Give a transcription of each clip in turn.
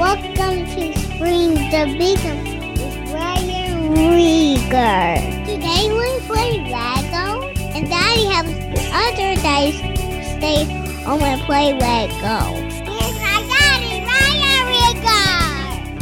Welcome to Streams of Income with Ryan Rieger. Today we play Lego, and Daddy has other days stay home and play Lego.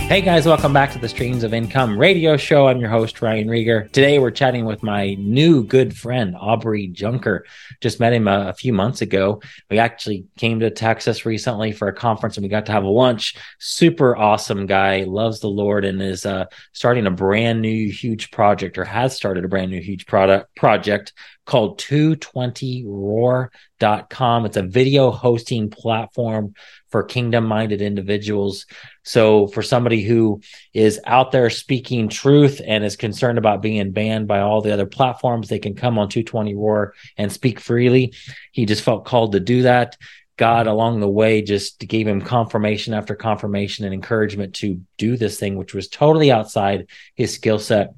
Hey guys, welcome back to the Streams of Income radio show. I'm your host, Ryan Rieger. Today we're chatting with my new good friend, Aubrey Junker. Just met him a, a, few months ago. We actually came to Texas recently for a conference and we got to have a lunch. Super awesome guy, loves the Lord and is uh, starting a brand new huge project or has started a brand new huge product project called 220roar.com. It's a video hosting platform for kingdom minded individuals. So, for somebody who is out there speaking truth and is concerned about being banned by all the other platforms, they can come on 220 Roar and speak freely. He just felt called to do that. God along the way just gave him confirmation after confirmation and encouragement to do this thing, which was totally outside his skill set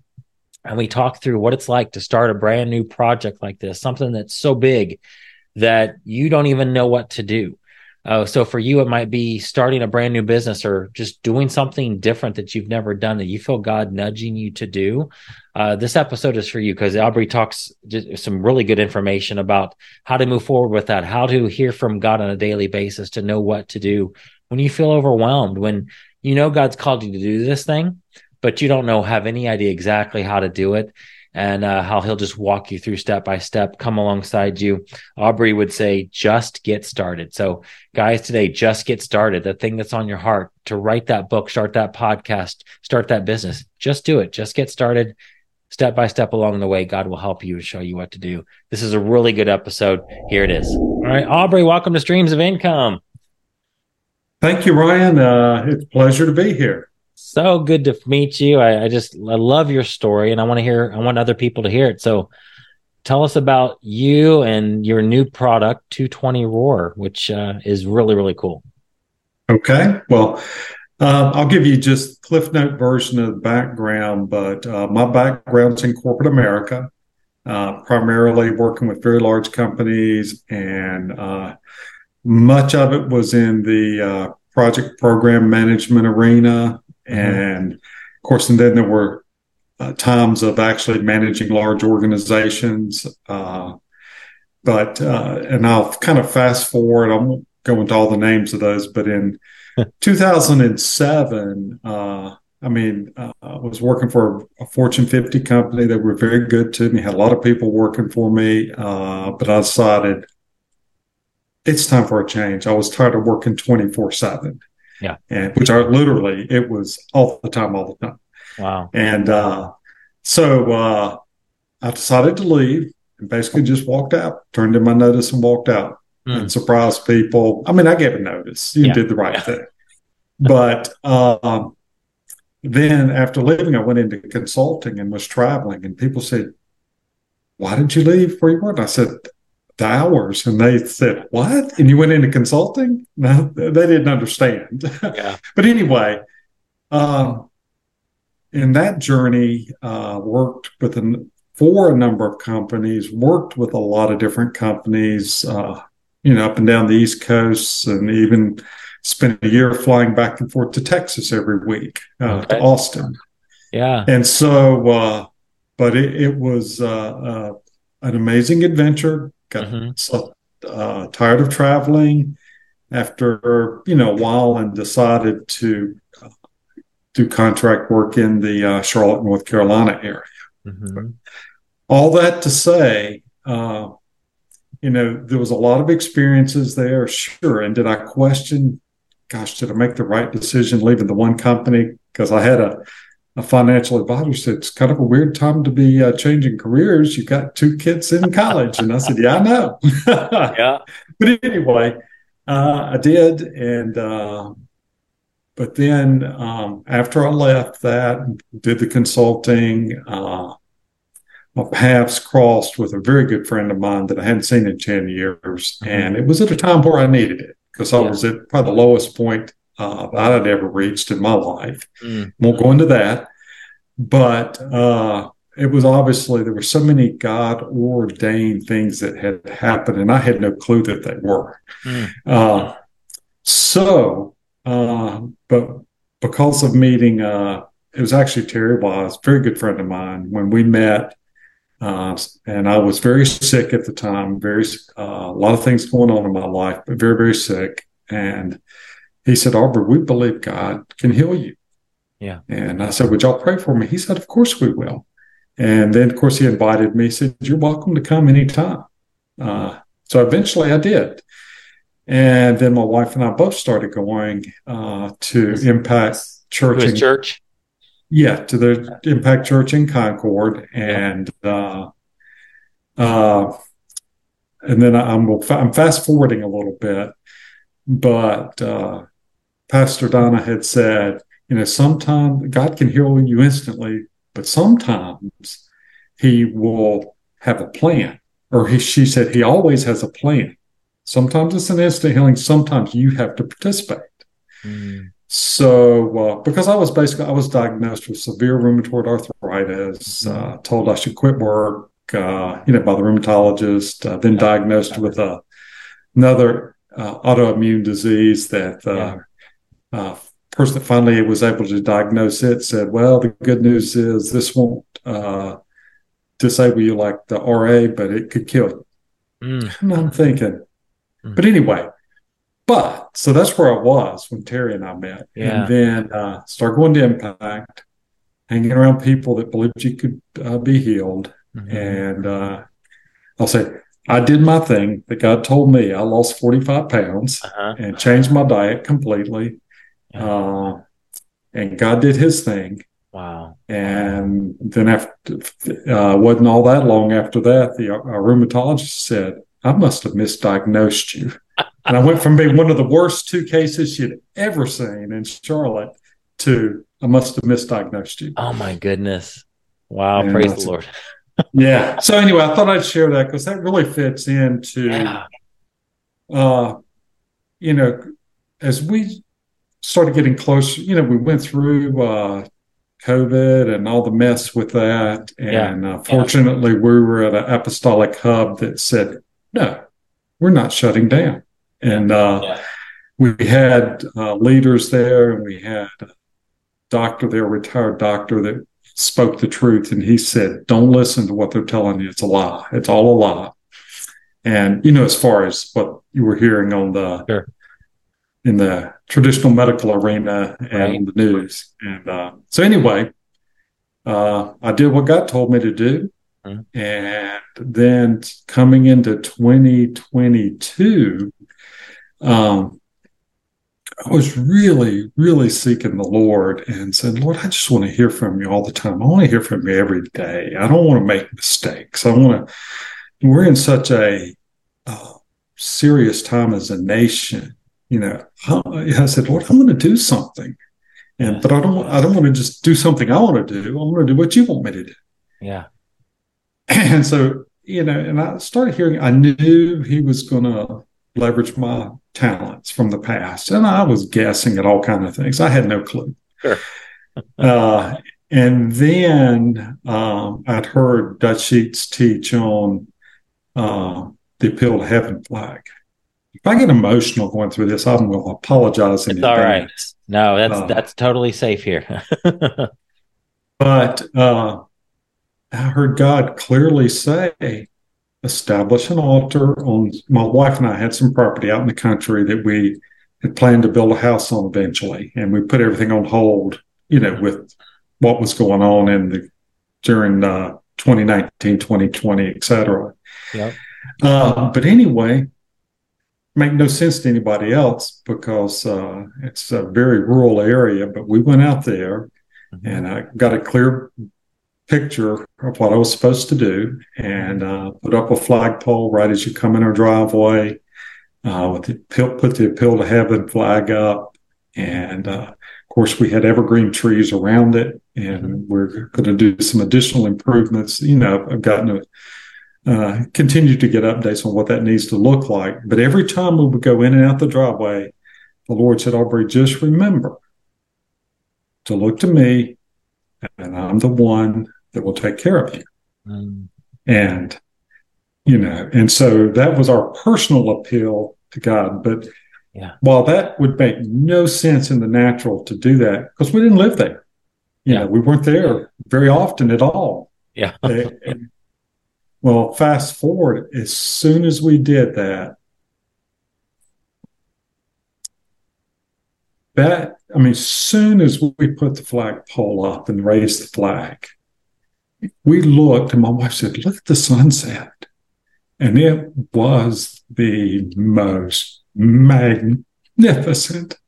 and we talk through what it's like to start a brand new project like this, something that's so big that you don't even know what to do. Uh, so for you, it might be starting a brand new business or just doing something different that you've never done that you feel God nudging you to do. Uh, this episode is for you because Aubrey talks some really good information about how to move forward with that, how to hear from God on a daily basis to know what to do when you feel overwhelmed, when you know God's called you to do this thing, but you don't know, have any idea exactly how to do it and uh, how he'll just walk you through step by step, come alongside you. Aubrey would say, just get started. So, guys, today, just get started. The thing that's on your heart to write that book, start that podcast, start that business, just do it. Just get started. Step by step along the way, God will help you and show you what to do. This is a really good episode. Here it is. All right, Aubrey, welcome to Streams of Income. Thank you, Ryan. Uh, it's a pleasure to be here so good to meet you. I, I just I love your story, and I want to hear. I want other people to hear it. So, tell us about you and your new product, 220 Roar, which uh, is really really cool. Okay, well, uh, I'll give you just Cliff Note version of the background, but uh, my background's in corporate America, uh, primarily working with very large companies, and uh, much of it was in the uh, project program management arena Mm-hmm. And of course, and then there were uh, times of actually managing large organizations. Uh, but, uh, and I'll kind of fast forward, I won't go into all the names of those, but in 2007, uh, I mean, uh, I was working for a Fortune 50 company that were very good to me, had a lot of people working for me, uh, but I decided it's time for a change. I was tired of working 24 7. Yeah. And which are literally, it was all the time, all the time. Wow. And uh, so uh, I decided to leave and basically just walked out, turned in my notice and walked out mm. and surprised people. I mean, I gave a notice. You yeah. did the right yeah. thing. But um, then after leaving, I went into consulting and was traveling, and people said, Why did you leave where you were? And I said, hours and they said what? And you went into consulting? No they didn't understand. Yeah. but anyway um, in that journey uh, worked with an, for a number of companies worked with a lot of different companies uh, you know up and down the east coast and even spent a year flying back and forth to texas every week uh, okay. to austin. Yeah. And so uh, but it, it was uh, uh, an amazing adventure got mm-hmm. so, uh, tired of traveling after you know a while and decided to uh, do contract work in the uh, Charlotte, North Carolina area. Mm-hmm. All that to say, uh, you know, there was a lot of experiences there, sure. And did I question, gosh, did I make the right decision leaving the one company? Because I had a a financial advisor said it's kind of a weird time to be uh, changing careers. You've got two kids in college, and I said, "Yeah, I know." yeah, but anyway, uh, I did, and uh, but then um, after I left that, did the consulting. Uh, my paths crossed with a very good friend of mine that I hadn't seen in ten years, mm-hmm. and it was at a time where I needed it because I yeah. was at probably the lowest point uh, that I'd ever reached in my life. Mm. Won't go into that, but uh, it was obviously there were so many God ordained things that had happened, and I had no clue that they were. Mm. Uh, so, uh, but because of meeting, uh, it was actually Terry Wise, a very good friend of mine. When we met, uh, and I was very sick at the time, very uh, a lot of things going on in my life, but very very sick. And he said, "Aubrey, we believe God can heal you." Yeah. And I said, "Would y'all pray for me?" He said, "Of course we will." And then, of course, he invited me. He said, "You're welcome to come anytime." Uh, so eventually, I did. And then my wife and I both started going uh, to Impact Church. In, church? Yeah, to the Impact Church in Concord, and uh, uh, and then I'm I'm fast forwarding a little bit, but uh, Pastor Donna had said, you know, sometimes God can heal you instantly, but sometimes He will have a plan, or he, she said He always has a plan. Sometimes it's an instant healing. Sometimes you have to participate. Mm. So, uh, because I was basically, I was diagnosed with severe rheumatoid arthritis, mm. uh, told I should quit work, uh, you know, by the rheumatologist, uh, then diagnosed with a, another uh, autoimmune disease that uh, yeah. person that finally was able to diagnose it said, well, the good news is this won't disable you like the RA, but it could kill you. Mm. And I'm thinking, Mm-hmm. But anyway, but so that's where I was when Terry and I met. Yeah. And then uh, start going to Impact, hanging around people that believed you could uh, be healed. Mm-hmm. And uh, I'll say, I did my thing that God told me. I lost 45 pounds uh-huh. and changed my diet completely. Uh, and God did his thing. Wow. And then after, uh, wasn't all that long after that, the our rheumatologist said, I must have misdiagnosed you. and I went from being one of the worst two cases she'd ever seen in Charlotte to I must have misdiagnosed you. Oh my goodness. Wow. And praise the Lord. Yeah. So anyway, I thought I'd share that because that really fits into yeah. uh you know, as we started getting closer, you know, we went through uh COVID and all the mess with that. And yeah. uh, fortunately, yeah. we were at an apostolic hub that said, no, we're not shutting down. And uh, we had uh, leaders there, and we had a doctor there, retired doctor that spoke the truth, and he said, "Don't listen to what they're telling you. It's a lie. It's all a lie." And you know, as far as what you were hearing on the sure. in the traditional medical arena and right. the news, and uh, so anyway, uh, I did what God told me to do. Mm-hmm. And then coming into 2022, um, I was really, really seeking the Lord and said, Lord, I just want to hear from you all the time. I want to hear from you every day. I don't want to make mistakes. I want to, we're in such a uh, serious time as a nation. You know, I said, Lord, I want to do something. And, but I don't, I don't want to just do something I want to do. I want to do what you want me to do. Yeah. And so, you know, and I started hearing, I knew he was going to leverage my talents from the past. And I was guessing at all kind of things. I had no clue. Sure. uh, and then um, I'd heard Dutch Sheets teach on uh, the appeal to heaven flag. If I get emotional going through this, I will apologize in it's. All right. No, that's uh, that's totally safe here. but uh, I heard God clearly say, establish an altar on my wife and I had some property out in the country that we had planned to build a house on eventually. And we put everything on hold, you know, with what was going on in the during uh, 2019, 2020, et cetera. Yep. Uh, but anyway, make no sense to anybody else because uh, it's a very rural area. But we went out there mm-hmm. and I got a clear picture of what I was supposed to do and uh, put up a flagpole right as you come in our driveway. Uh, with the put the appeal to heaven flag up, and uh, of course we had evergreen trees around it, and mm-hmm. we're going to do some additional improvements. You know, I've gotten to uh, continue to get updates on what that needs to look like. But every time we would go in and out the driveway, the Lord said, Aubrey, just remember to look to me, and I'm the one that will take care of you. Mm. And, you know, and so that was our personal appeal to God. But Yeah. While that would make no sense in the natural to do that because we didn't live there. You Yeah. know, we weren't there very often at all. Yeah. Eh, well, fast forward, as soon as we did that, that, I mean, soon as we put the flagpole up and raised the flag, we looked, and my wife said, Look at the sunset. And it was the most magnificent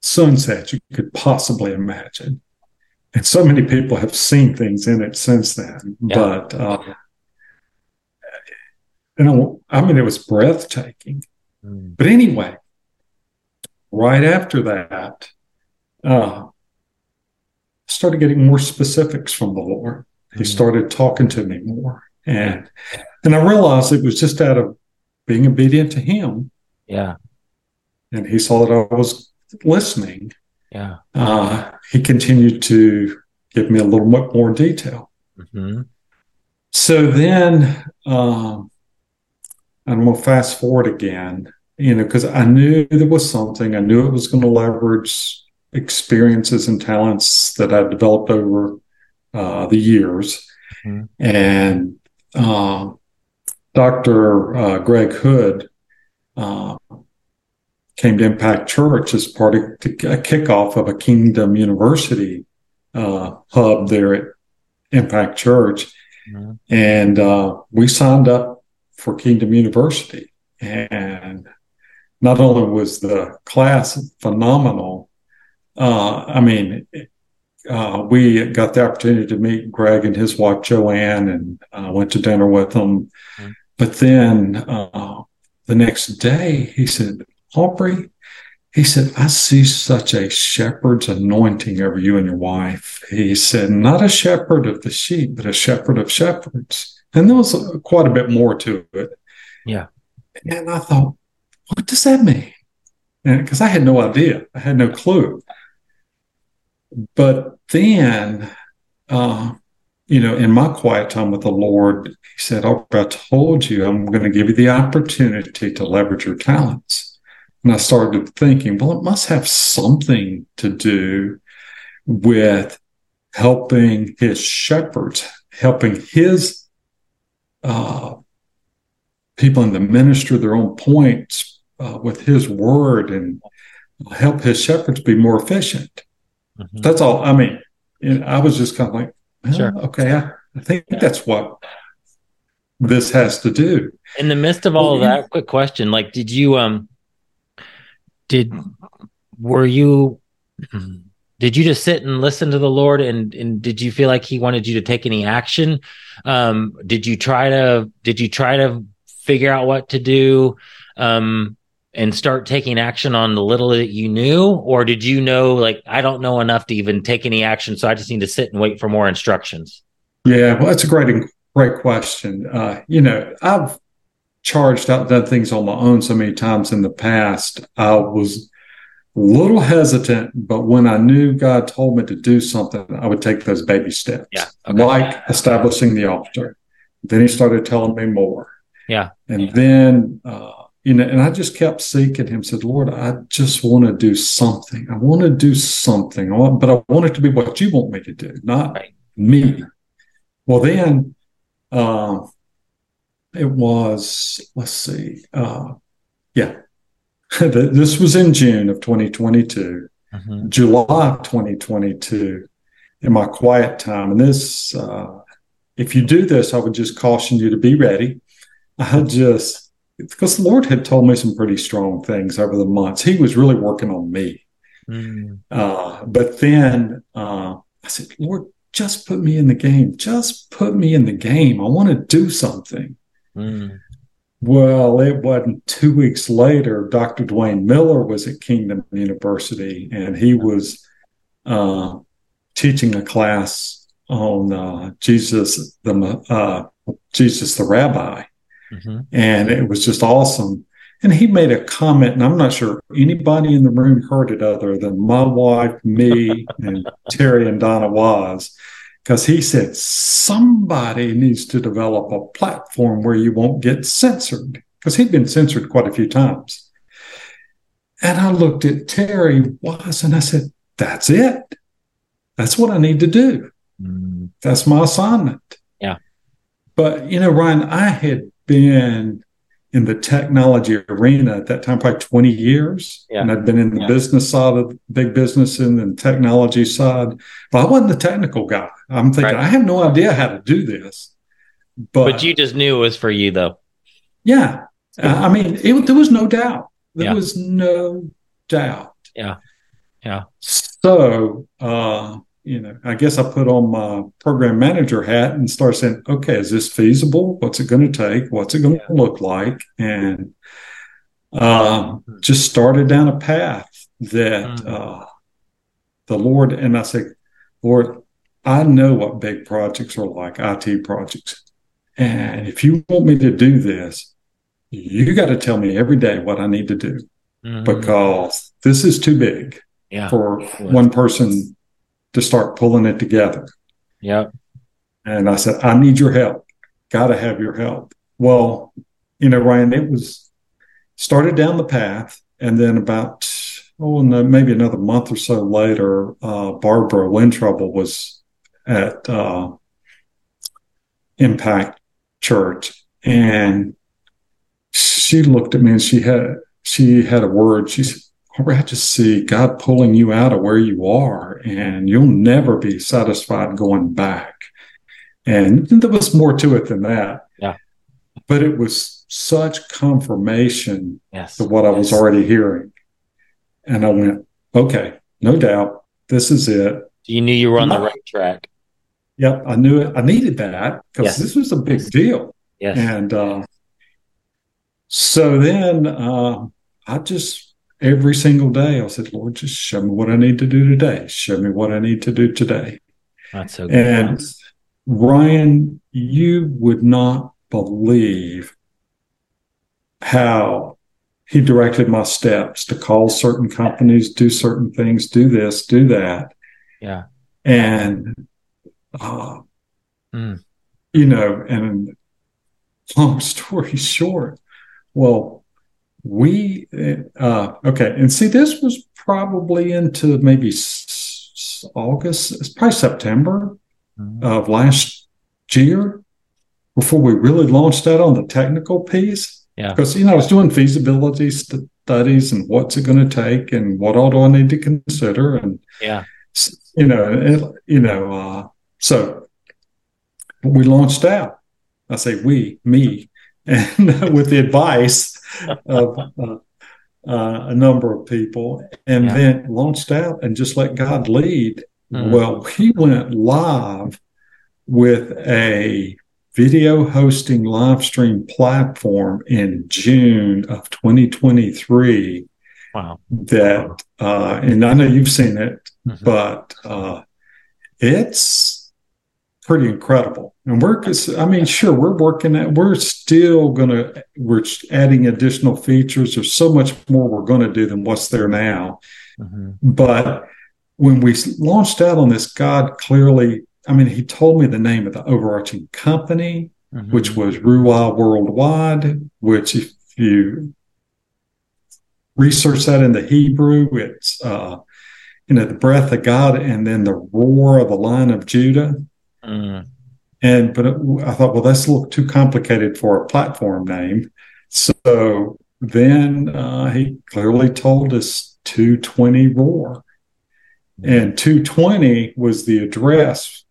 sunset you could possibly imagine. And so many people have seen things in it since then. Yeah. But, uh, you know, I mean, it was breathtaking. Mm. But anyway, right after that, uh, started getting more specifics from the Lord. He started talking to me more, and and I realized it was just out of being obedient to Him, Yeah. and He saw that I was listening. Yeah. Uh, he continued to give me a little bit more detail. hmm So then, um, I'm going to fast forward again, you know, because I knew there was something. I knew it was going to leverage experiences and talents that I've developed over uh, the years. Mhm. And um, Dr. Uh, Greg Hood uh, came to Impact Church as part of a kickoff of a Kingdom University uh, hub there at Impact Church Mhm. and uh, we signed up for Kingdom University. And not only was the class phenomenal, uh, I mean, uh, we got the opportunity to meet Greg and his wife Joanne, and uh, went to dinner with them. Mhm. But then uh, the next day, he said, "Aubrey." He said, I see such a shepherd's anointing over you and your wife. He said, not a shepherd of the sheep, but a shepherd of shepherds. And there was uh, quite a bit more to it. Yeah. And I thought, what does that mean? Because I had no idea, I had no clue. But then, uh, you know, in my quiet time with the Lord, He said, Oh, I told you I'm going to give you the opportunity to leverage your talents. And I started thinking, well, it must have something to do with helping his shepherds, helping his uh, people in the ministry their own points uh, with his word and help his shepherds be more efficient. Mhm. That's all. I mean, you know, I was just kind of like, well, Sure. okay, I, I think that's what this has to do. In the midst of all of that, quick question: like, did you um, did were you did you just sit and listen to the Lord, and and did you feel like He wanted you to take any action? Um, did you try to did you try to figure out what to do? Um, and start taking action on the little that you knew or did you know like i don't know enough to even take any action so i just need to sit and wait for more instructions Yeah, well, that's a great, great question. Uh, you know, I've charged out, done things on my own so many times in the past. I was a little hesitant, but when I knew God told me to do something, I would take those baby steps. Yeah, okay. Like establishing the altar. Then he started telling me more. Yeah. And then, uh, you know, and I just kept seeking him, said, Lord, I just want to do something. I want to do something, I want, but I want it to be what you want me to do, not Right. me. Well, then uh, it was, let's see, uh, yeah, this was in June of 2022, Mhm. July of 2022, in my quiet time. And this, uh, if you do this, I would just caution you to be ready. I just, because the Lord had told me some pretty strong things over the months. He was really working on me. Mm. Uh, but then uh, I said, Lord, just put me in the game. Just put me in the game. I want to do something. Mm. Well, it wasn't two weeks later. Dr. Dwayne Miller was at Kingdom University and he was uh, teaching a class on uh, Jesus, the uh, Jesus the Rabbi, Mhm. and it was just awesome. And he made a comment, and I'm not sure anybody in the room heard it other than my wife, me, and Terry and Donna was, because he said somebody needs to develop a platform where you won't get censored, because he'd been censored quite a few times. And I looked at Terry Wise and I said, That's it. That's what I need to do. Mm. That's my assignment. Yeah. But, you know, Ryan, I had been in the technology arena at that time, probably 20 years. Yeah. And I'd been in the yeah. business side of big business and the technology side. But I wasn't the technical guy. I'm thinking, right. I have no idea how to do this. But, but you just knew it was for you, though. Yeah. I mean, it, there was no doubt. There yeah. was no doubt. Yeah. Yeah. So, uh, you know, I guess I put on my program manager hat and start saying, okay, is this feasible? What's it going to take? What's it going to look like? And um, just started down a path that mm. uh, the Lord, and I said, Lord, I know what big projects are like, IT projects. And if you want me to do this, you got to tell me every day what I need to do mm-hmm. because this is too big yeah. for one person to start pulling it together. Yeah. And I said, I need your help. Got to have your help. Well, you know, Ryan, it was started down the path. And then about, oh, no, maybe another month or so later, uh, Barbara Wentroble was at uh, Impact Church. And she looked at me and she had, she had a word. She said, I just see God pulling you out of where you are, and you'll never be satisfied going back. And there was more to it than that. Yeah. But it was such confirmation yes. to what I was already hearing. And I went, okay, no doubt, this is it. You knew you were on the right track. Yep, I knew it. I needed that because yes. this was a big deal. Yes. And uh, so then uh, I just every single day, I said, Lord, just show me what I need to do today. Show me what I need to do today. That's so good. And Ryan, you would not believe how he directed my steps to call certain companies, do certain things, do this, do that. Yeah. And, uh, mm. you know, and long story short, well, we uh, okay. And see this was probably into maybe s- august it's probably september mm-hmm. of last year before we really launched that on the technical piece. Yeah. Because you know i was doing feasibility studies and what's it going to take and what all do i need to consider and yeah. you know it, you know uh, so we launched out. I say we me and with the advice of uh, uh, a number of people, and yeah. then launched out and just let God lead. Mm-hmm. Well, he went live with a video hosting live stream platform in June of 2023. Wow. That, uh, and I know you've seen it, mm-hmm. but uh, it's pretty incredible. And we're, I mean, sure, we're working at, we're still going to, we're adding additional features. There's so much more we're going to do than what's there now. Mm-hmm. But when we launched out on this, God clearly, I mean, he told me the name of the overarching company, mm-hmm. which was Ruah Worldwide, which if you research that in the Hebrew, it's, uh, you know, the breath of God and then the roar of the Lion of Judah. Mm. And but it, I thought, well, that's a little too complicated for a platform name. So then uh, he clearly told us 220 roar, and 220 was the address.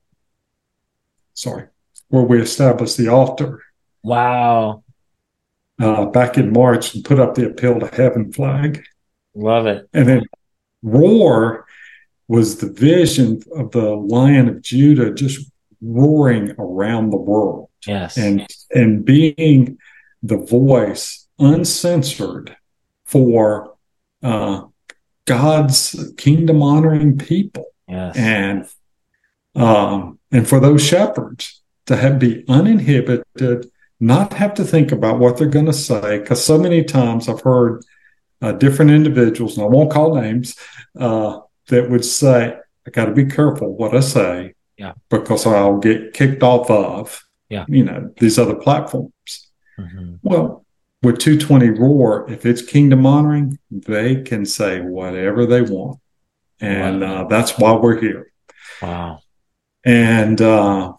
Sorry, where we established the altar. Wow. Uh, back in March and put up the appeal to heaven flag. Love it. And then roar was the vision of the Lion of Judah just roaring around the world. Yes. And and being the voice uncensored for uh, God's kingdom honoring people. Yes. And um, and for those shepherds to have be uninhibited, not have to think about what they're going to say, because so many times I've heard uh, different individuals, and I won't call names, uh, that would say, "I got to be careful what I say yeah. Because I'll get kicked off of, yeah. you know, these other platforms. Mm-hmm. Well, with 220 Roar, if it's kingdom honoring, they can say whatever they want. And wow. uh, that's why we're here. Wow. And, uh,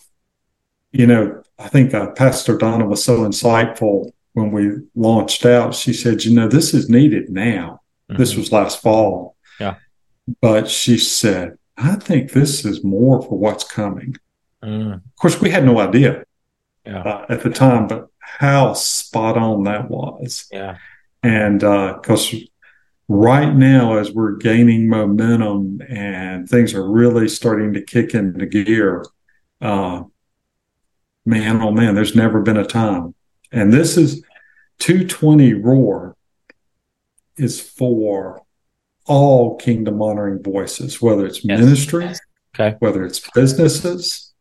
you know, I think uh, Pastor Donna was so insightful when we launched out. She said, you know, this is needed now. Mm-hmm. This was last fall. Yeah. But she said, I think this is more for what's coming. Mm. Of course, we had no idea yeah. uh, at the time, but how spot on that was. Yeah. And because uh, right now, as we're gaining momentum and things are really starting to kick into gear, uh, man, oh man, there's never been a time. And this is 220 Roar is for all kingdom honoring voices, whether it's yes. ministry, okay. whether it's businesses,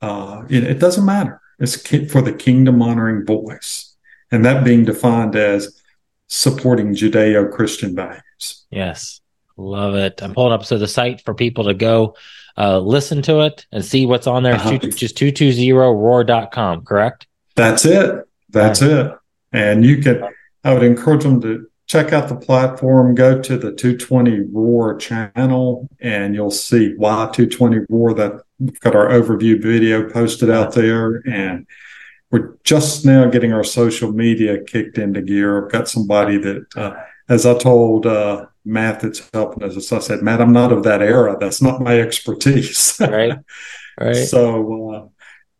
uh, it, it, doesn't matter. It's for the kingdom honoring voice, and that being defined as supporting Judeo Christian values. Yes, love it. I'm pulling up so the site for people to go uh, listen to it and see what's on there. Uh-huh. Two, just 220roar.com, correct? That's it. That's right. it. And you can, I would encourage them to check out the platform, go to the 220 Roar channel, and you'll see why 220 Roar. That we've got our overview video posted out there, and we're just now getting our social media kicked into gear. I've got somebody that, uh, as I told uh, Matt, that's helping us. I said, Matt, I'm not of that era. That's not my expertise. right. Right. So uh,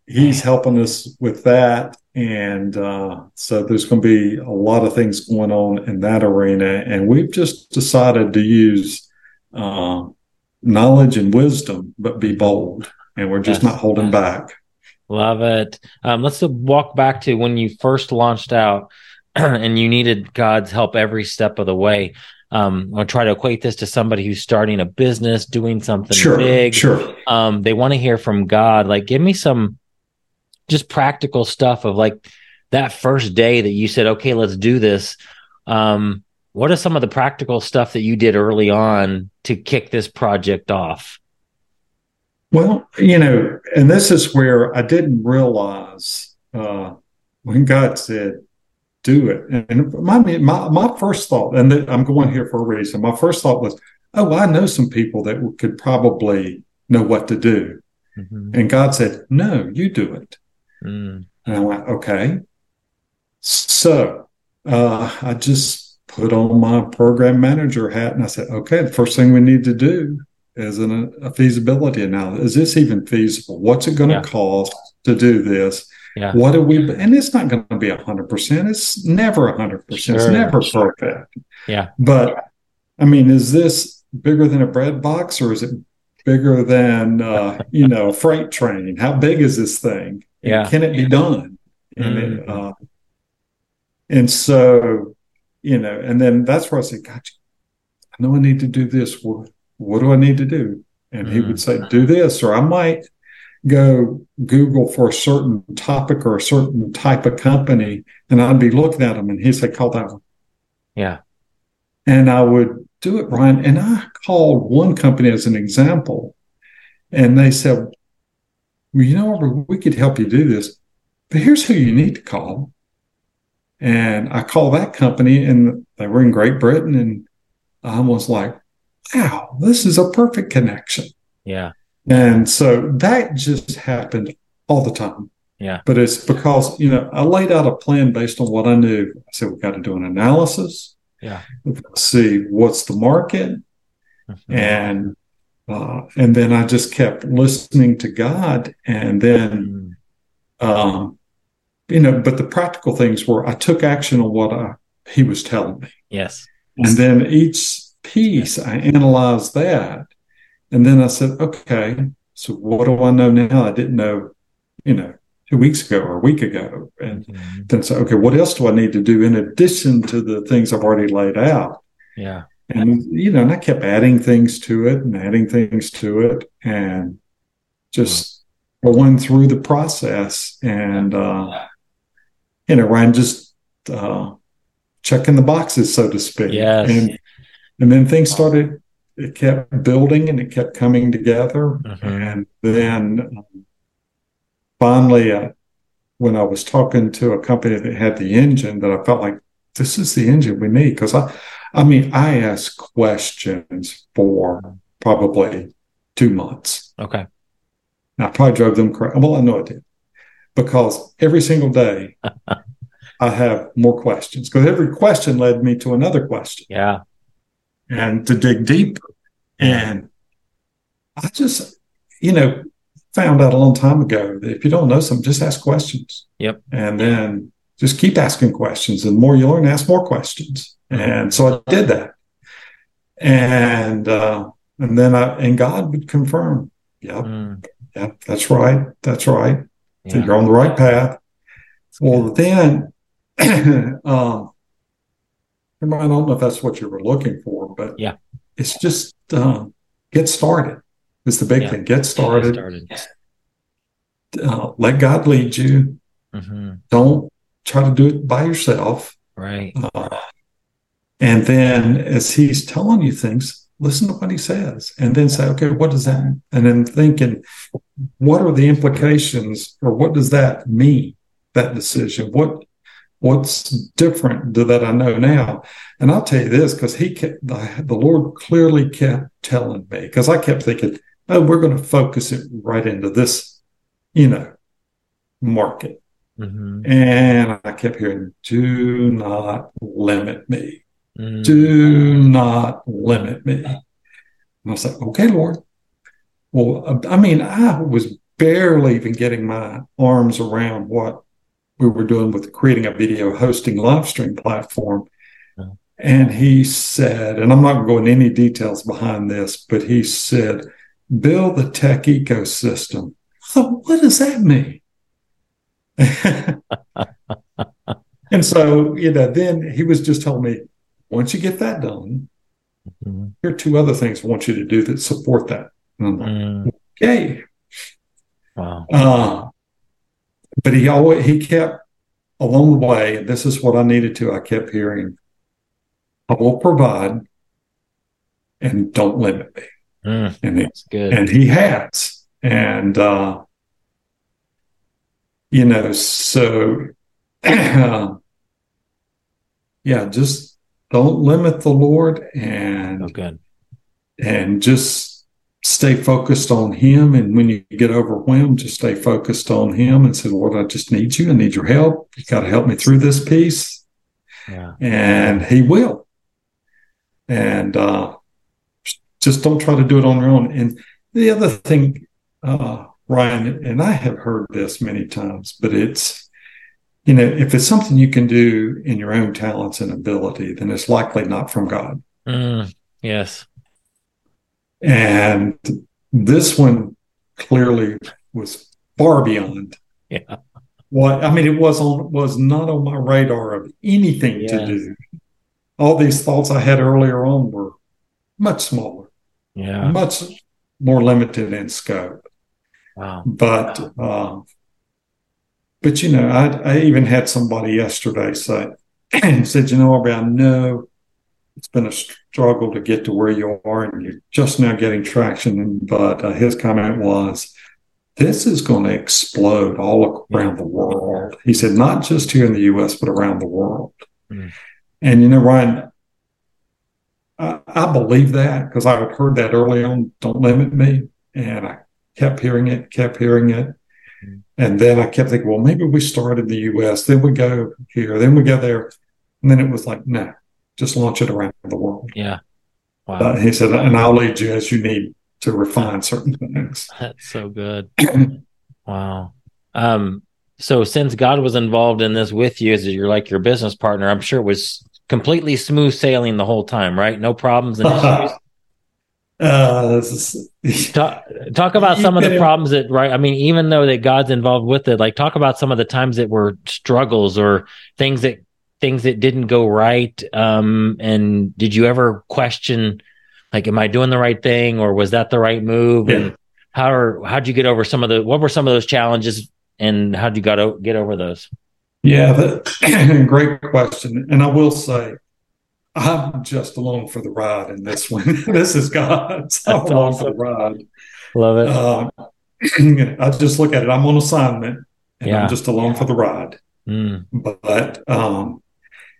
he's helping us with that and uh, so there's going to be a lot of things going on in that arena. And we've just decided to use uh, knowledge and wisdom, but be bold. And we're just yes. not holding back. Love it. Um, let's walk back to when you first launched out and you needed God's help every step of the way. Um, I'll try to equate this to somebody who's starting a business, doing something sure, big. Sure. Um, they want to hear from God. Like, give me some just practical stuff of like that first day that you said, okay, let's do this. Um, what are some of the practical stuff that you did early on to kick this project off? Well, you know, and this is where I didn't realize uh, when God said, do it. And my, my, my first thought, and I'm going here for a reason, my first thought was, oh, I know some people that could probably know what to do. Mm-hmm. And God said, no, you do it. Mm. And I went, okay. So uh, I just put on my program manager hat and I said, okay, the first thing we need to do is an, a feasibility analysis. Is this even feasible? What's it going to yeah. cost to do this? Yeah. What do we, and it's not going to be 100%. It's never 100%. Sure. It's never perfect. Yeah. But I mean, is this bigger than a bread box or is it bigger than, uh, you know, a freight train? How big is this thing? Yeah. Can it be done? And, mm-hmm. it, uh, and so, you know, and then that's where I said, "Gotcha, I know I need to do this. What, what do I need to do? And mm-hmm. he would say, do this, or I might go Google for a certain topic or a certain type of company, and I'd be looking at them, and he'd say, call that one. Yeah. And I would do it, Ryan. And I called one company as an example, and they said, well, you know, we could help you do this, but here's who you need to call. And I called that company and they were in Great Britain. And I was like, wow, this is a perfect connection. Yeah. And so that just happened all the time. Yeah. But it's because, you know, I laid out a plan based on what I knew. I said, we've got to do an analysis. Yeah. See what's the market. Mm-hmm. And uh, and then I just kept listening to God. And then, um, you know, but the practical things were I took action on what I, he was telling me. Yes. And then each piece, I analyzed that. And then I said, okay, so what do I know now? I didn't know, you know, two weeks ago or a week ago. And mm-hmm. then say, okay, what else do I need to do in addition to the things I've already laid out? Yeah. And, you know, and I kept adding things to it and adding things to it and just going through the process and, uh, you know, Ryan just, uh, checking the boxes, so to speak. Yes. And, and then things started, it kept building and it kept coming together. Mm-hmm. And then um, finally, uh, when I was talking to a company that had the engine that I felt like this is the engine we need. Cause I, I mean, I asked questions for probably two months. Okay. And I probably drove them crazy. Well, I know I did because every single day I have more questions because every question led me to another question. Yeah. And to dig deeper. And I just, you know, found out a long time ago that if you don't know something, just ask questions. Yep. And then just keep asking questions. And the more you learn, ask more questions. And so I did that. And uh, and then I and God would confirm, yep, mm. yeah, that's right. That's right. Yeah. So you're on the right path. Well, then um I don't know if that's what you were looking for, but yeah, it's just um, get started. It's the big yeah. thing. Get started. Get started. Uh, let God lead you. Mm-hmm. Don't try to do it by yourself. Right. Uh, and then as he's telling you things, listen to what he says and then say, okay, what does that mean? And then thinking, what are the implications or what does that mean? That decision. What what's different that I know now? And I'll tell you this because he kept the, the Lord clearly kept telling me because I kept thinking, oh, we're going to focus it right into this, you know, market. Mm-hmm. And I kept hearing, do not limit me. Do mm. not limit me. And I was like, okay, Lord. Well, um, I mean, I was barely even getting my arms around what we were doing with creating a video hosting live stream platform. And he said, and I'm not going to go into any details behind this, but he said, build the tech ecosystem. So what does that mean? and so, you know, then he was just telling me, once you get that done, mm-hmm. here are two other things I want you to do that support that. Mm. Okay. Wow. Uh, but he always he kept along the way, and this is what I needed to, I kept hearing, I will provide and don't limit me. Mm, and that's good. And he has. And uh you know, so uh, yeah, just don't limit the Lord and oh, good. and just stay focused on him. And when you get overwhelmed, just stay focused on him and say, Lord, I just need you. I need your help. You got to help me through this piece. Yeah. And he will. And uh just don't try to do it on your own. And the other thing, uh, Ryan, and I have heard this many times, but it's, you know, if it's something you can do in your own talents and ability, then it's likely not from God. Mm, yes. And this one clearly was far beyond. Yeah. What I mean, it was on was not on my radar of anything to do. All these thoughts I had earlier on were much smaller. Yeah. Much more limited in scope. Wow. But, uh, but you know, I, I even had somebody yesterday say, "He said, you know, Aubrey, I know it's been a struggle to get to where you are and you're just now getting traction. But uh, his comment was, this is going to explode all around the world. He said, not just here in the US, but around the world. Mm. And, you know, Ryan, I, I believe that because I had heard that early on, don't limit me. And I kept hearing it, kept hearing it. And then I kept thinking, well, maybe we start in the US, then we go here, then we go there. And then it was like, no, just launch it around the world. Yeah. Wow. He said, and I'll lead you as you need to refine certain things. That's so good. wow. Um, so since God was involved in this with you as you're like your business partner, I'm sure it was completely smooth sailing the whole time, right? No problems and issues. Uh, talk, talk about some of the problems that right i mean even though that god's involved with it like talk about some of the times that were struggles or things that things that didn't go right um and did you ever question like am i doing the right thing or was that the right move? Yeah. and how are how'd you get over some of the what were some of those challenges and how'd you got to get over those? Yeah that, great question. And i will say I'm just along for the ride in this one. this is God's. I'm along awesome. for the ride. Love it. Uh, I just look at it. I'm on assignment. and Yeah. I'm just along for the ride. Mm. But um,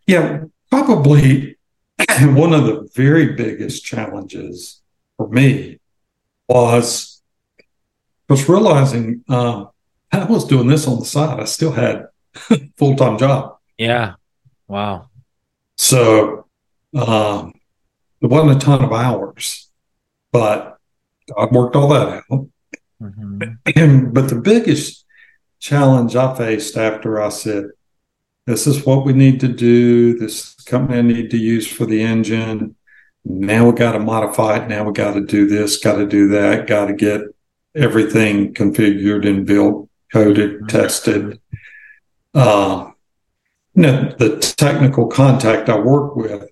yeah, probably one of the very biggest challenges for me was was realizing um, I was doing this on the side. I still had full time job, Yeah. Wow. so um, there wasn't a ton of hours, but I worked all that out. Mhm. but the biggest challenge I faced after I said, this is what we need to do, this company I need to use for the engine. Now we got to modify it. Now we got to do this, got to do that, got to get everything configured and built, coded, Mhm. tested. Uh, you know, the technical contact I work with,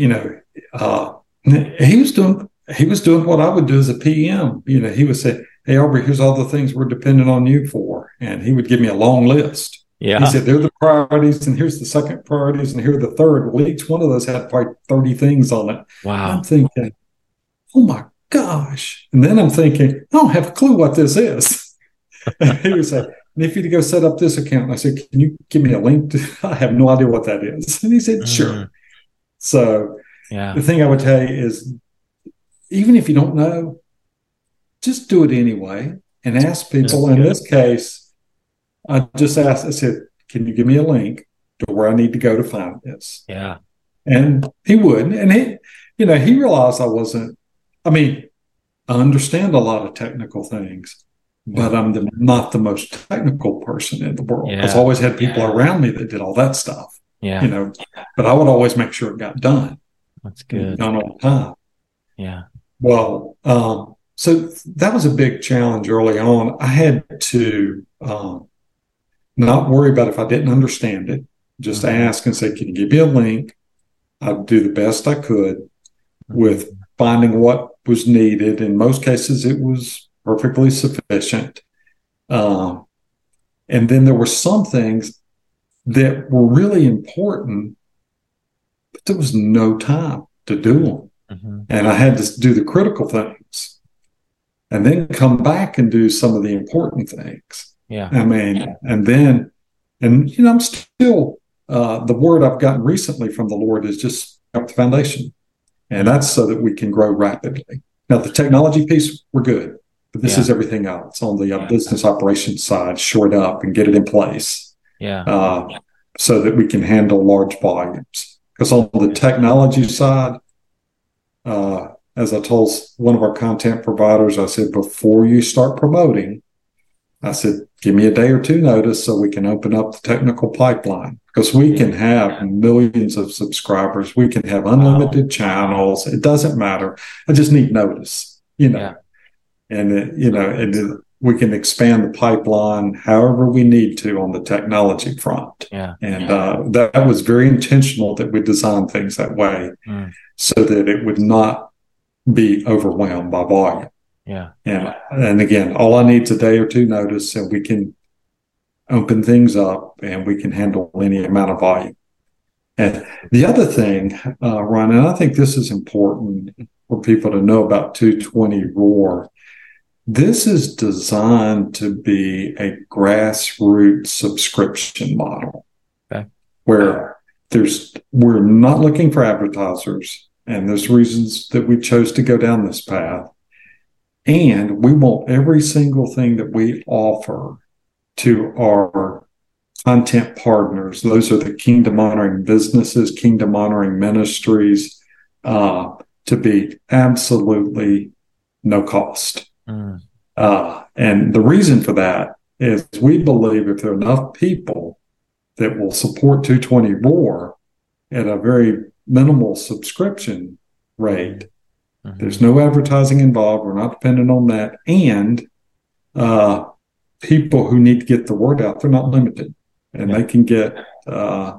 you know, uh, he was doing he was doing what I would do as a PM. You know, he would say, Hey, Aubrey, here's all the things we're dependent on you for. And he would give me a long list. Yeah. He said, They're the priorities, and here's the second priorities, and here are the third. Well, each one of those had probably 30 things on it. Wow. I'm thinking, Oh my gosh. And then I'm thinking, I don't have a clue what this is. he was like, and if you to go set up this account, and I said, Can you give me a link? To, I have no idea what that is. And he said, Sure. So Yeah. the thing I would tell you is even if you don't know, just do it anyway and ask people. In this case, I just asked, I said, Can you give me a link to where I need to go to find this? Yeah. And he wouldn't. And he, you know, he realized I wasn't, I mean, I understand a lot of technical things, but I'm the, not the most technical person in the world. Yeah. I've always had people around me that did all that stuff, Yeah. you know, but I would always make sure it got done, That's good. done all the time. Yeah. Well, um, so that was a big challenge early on. I had to um, not worry about if I didn't understand it, just Mhm. ask and say, Can you give me a link? I'd do the best I could with finding what was needed. In most cases, it was perfectly sufficient. Um, and then there were some things that were really important, but there was no time to do them Mhm. and I had to do the critical things and then come back and do some of the important things. Yeah. I mean, and then, and you know, I'm still, uh, the word I've gotten recently from the Lord is just up the foundation. And that's so that we can grow rapidly. Now, the technology piece, we're good, but this Yeah. is everything else on the uh, business operations side, shore it up and get it in place Yeah. uh, so that we can handle large volumes. Because on the technology side, uh, as I told one of our content providers, I said, before you start promoting, I said, give me a day or two notice so we can open up the technical pipeline because we can have millions of subscribers. We can have unlimited channels. It doesn't matter. I just need notice, you know, Yeah. and, it, you know, and it- we can expand the pipeline however we need to on the technology front. Yeah. And uh, that was very intentional that we designed things that way Mm. so that it would not be overwhelmed by volume. Yeah. And and again, all I need is a day or two notice, and we can open things up, and we can handle any amount of volume. And the other thing, uh, Ryan, and I think this is important for people to know about 220 Roar. This is designed to be a grassroots subscription model, Okay. where there's we're not looking for advertisers, and there's reasons that we chose to go down this path. And we want every single thing that we offer to our content partners. Those are the kingdom honoring businesses, kingdom honoring ministries, uh, to be absolutely no cost. Mm. Uh, and the reason for that is we believe if there are enough people that will support 220 Roar at a very minimal subscription rate, Mhm. there's no advertising involved. We're not dependent on that. And uh, people who need to get the word out, they're not limited. And they can get, uh,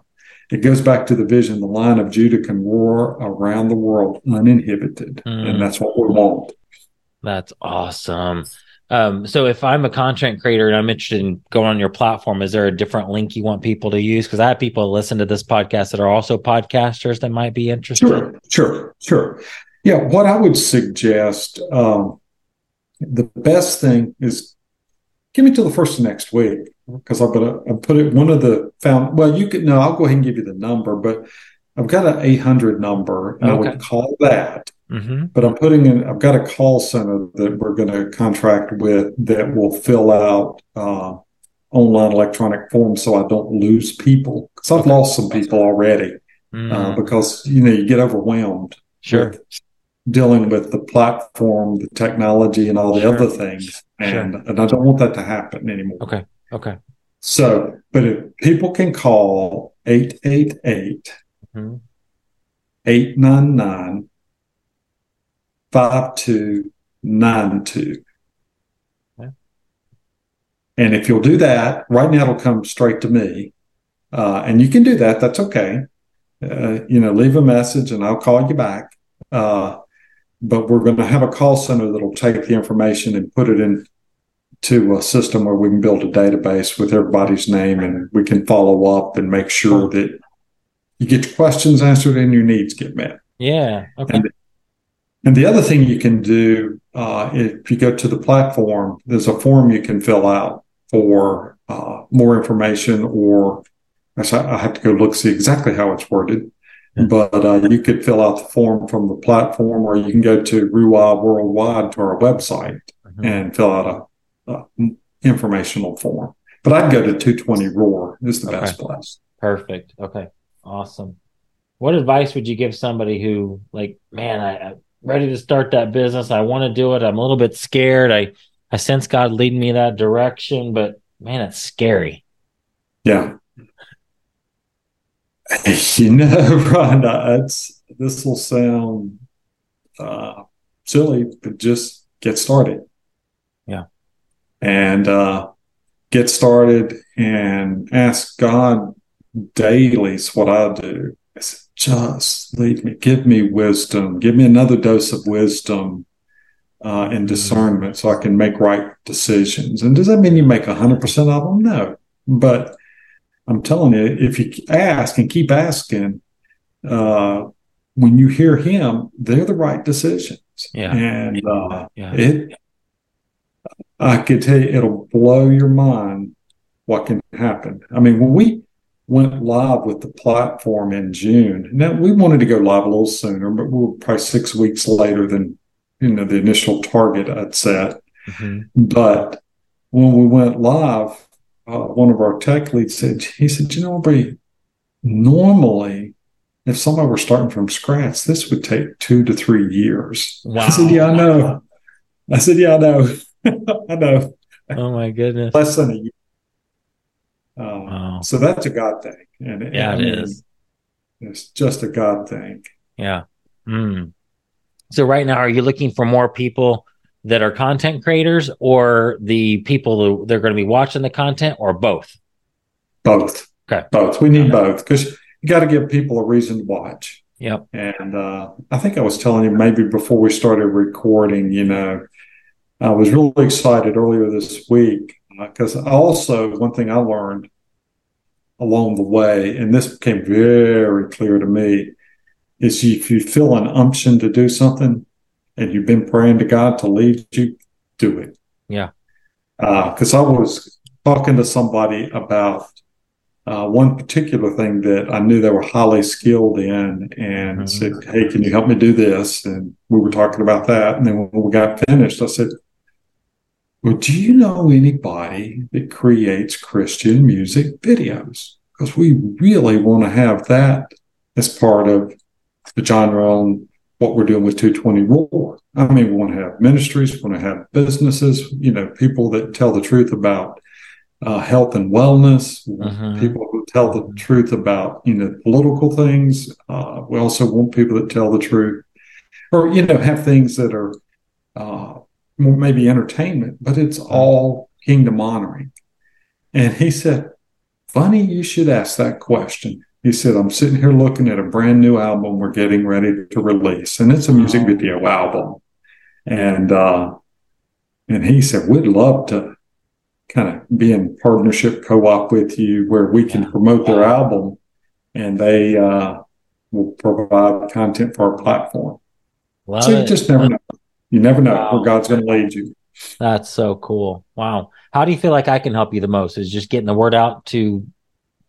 it goes back to the vision the line of Judah can roar around the world uninhibited. Mm. And that's what we want. That's awesome. Um, so if I'm a content creator and I'm interested in going on your platform, is there a different link you want people to use? Because I have people listen to this podcast that are also podcasters that might be interested. Sure, sure, sure. Yeah, what I would suggest, um, the best thing is give me till the first of next week. because I'm gonna I put it one of the found. Well, you could no, I'll go ahead and give you the number, but I've got an 800 number, and okay. I would call that. Mm-hmm. But I'm putting in. I've got a call center that we're going to contract with that will fill out uh, online electronic forms, so I don't lose people because I've okay. lost some people already mm. uh, because you know you get overwhelmed. Sure. dealing with the platform, the technology, and all the sure. other things, and sure. and I don't want that to happen anymore. Okay. Okay. So, but if people can call 888 mm-hmm. 899 5292. And if you'll do that, right now it'll come straight to me. Uh, and you can do that. That's okay. Uh, you know, leave a message and I'll call you back. Uh, but we're going to have a call center that'll take the information and put it into a system where we can build a database with everybody's name and we can follow up and make sure that you get your questions answered and your needs get met. Yeah. Okay. And, and the other thing you can do, uh, if you go to the platform, there's a form you can fill out for uh, more information, or I have to go look see exactly how it's worded. Mm-hmm. But uh, you could fill out the form from the platform, or you can go to RUA Worldwide to our website mm-hmm. and fill out a, a, informational form. But I'd go to 220 Roar is the okay. best place. Perfect. Okay. Awesome. What advice would you give somebody who, like, man, I, I'm ready to start that business. I want to do it. I'm a little bit scared. I I sense God leading me that direction, but man, it's scary. Yeah. You know, Rhonda, it's this will sound uh, silly, but just get started. Yeah. And uh, get started and ask God daily is what I do. I said, just lead me, give me wisdom, give me another dose of wisdom uh, and discernment so I can make right decisions. And does that mean you make 100% of them? No. But I'm telling you, if you ask and keep asking, uh, when you hear him, they're the right decisions. Yeah. And uh, yeah. it, I could tell you, it'll blow your mind what can happen. I mean, when we went live with the platform in June, now we wanted to go live a little sooner, but we were probably six weeks later than you know the initial target I'd set. Mm-hmm. But when we went live, uh, one of our tech leads said, he said, you know, Bree, normally if somebody were starting from scratch, this would take two to three years. Wow. I said, yeah, I know. I said, yeah, I know. I know. Oh my goodness. Less than a year. Uh, wow. So that's a God thing. And yeah, it is. It's just a God thing. Yeah. Mm. So right now, are you looking for more people that are content creators or the people that they're going to be watching the content or both? Both. Okay. Both. We need okay. both because you got to give people a reason to watch. Yep. And uh, I think I was telling you maybe before we started recording, you know, I was really excited earlier this week because uh, also one thing I learned along the way, and this became very clear to me, is if you feel an unction to do something and you've been praying to God to lead you, do it. Yeah. Because uh, I was talking to somebody about uh, one particular thing that I knew they were highly skilled in and mm-hmm. said, Hey, can you help me do this? And we were talking about that. And then when we got finished, I said, Well, do you know anybody that creates Christian music videos? Because we really want to have that as part of the genre and what we're doing with 220 Roar. I mean, we want to have ministries, we want to have businesses, you know, people that tell the truth about uh, health and wellness, uh-huh. people who tell the truth about, you know, political things. Uh, we also want people that tell the truth or, you know, have things that are uh, maybe entertainment, but it's all kingdom honoring. And he said, funny you should ask that question he said, I'm sitting here looking at a brand new album we're getting ready to release, and it's a music video album. And uh, and he said, We'd love to kind of be in partnership co-op with you where we can promote their album and they uh, will provide content for our platform. Love so you it. just never know. You never know wow. where God's going to lead you. That's so cool. Wow. How do you feel like I can help you the most? Is just getting the word out to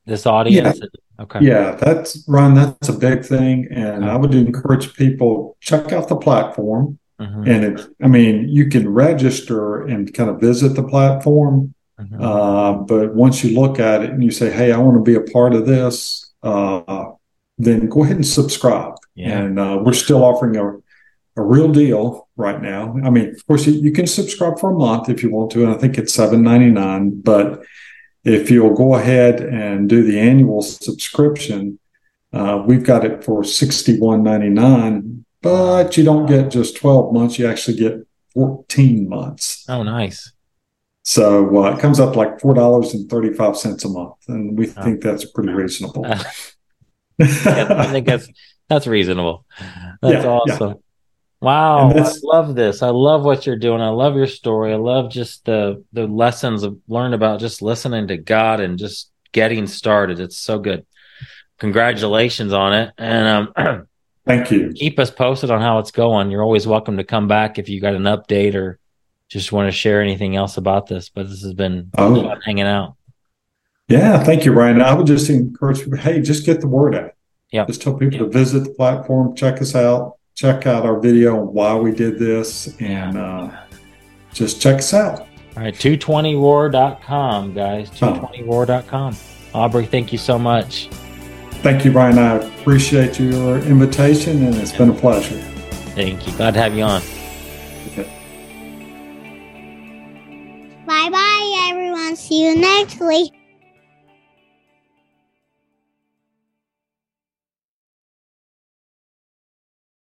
this audience? Yeah. Okay. Yeah, that's Ryan, that's a big thing. And I would encourage people check out the platform. Mm-hmm. And it, I mean, you can register and kind of visit the platform. Mm-hmm. Uh, but once you look at it and you say, Hey, I want to be a part of this, uh, then go ahead and subscribe. Yeah. And uh, we're still offering a, a real deal right now. I mean, of course, you, you can subscribe for a month if you want to, and I think it's seven ninety nine. But if you'll go ahead and do the annual subscription, uh, we've got it for sixty one ninety nine. But you don't get just twelve months; you actually get fourteen months. Oh, nice. So uh, it comes up like four dollars and thirty five cents a month, and we oh. think that's pretty reasonable. I think that's that's reasonable. That's yeah, awesome. Yeah. Wow, I love this. I love what you're doing. I love your story. I love just the the lessons I've learned about just listening to God and just getting started. It's so good. Congratulations on it. And um thank you. Keep us posted on how it's going. You're always welcome to come back if you got an update or just want to share anything else about this. But this has been oh. fun hanging out. Yeah, thank you, Ryan. I would just encourage people, hey, just get the word out. Yeah. Just tell people yep. to visit the platform, check us out, check out our video on why we did this, and uh, just check us out. All right, 220roar.com, guys. 220roar.com. Aubrey, thank you so much. Thank you, Ryan. I appreciate your invitation, and it's been a pleasure. Thank you. Glad to have you on. Okay. Bye bye, everyone. See you next week.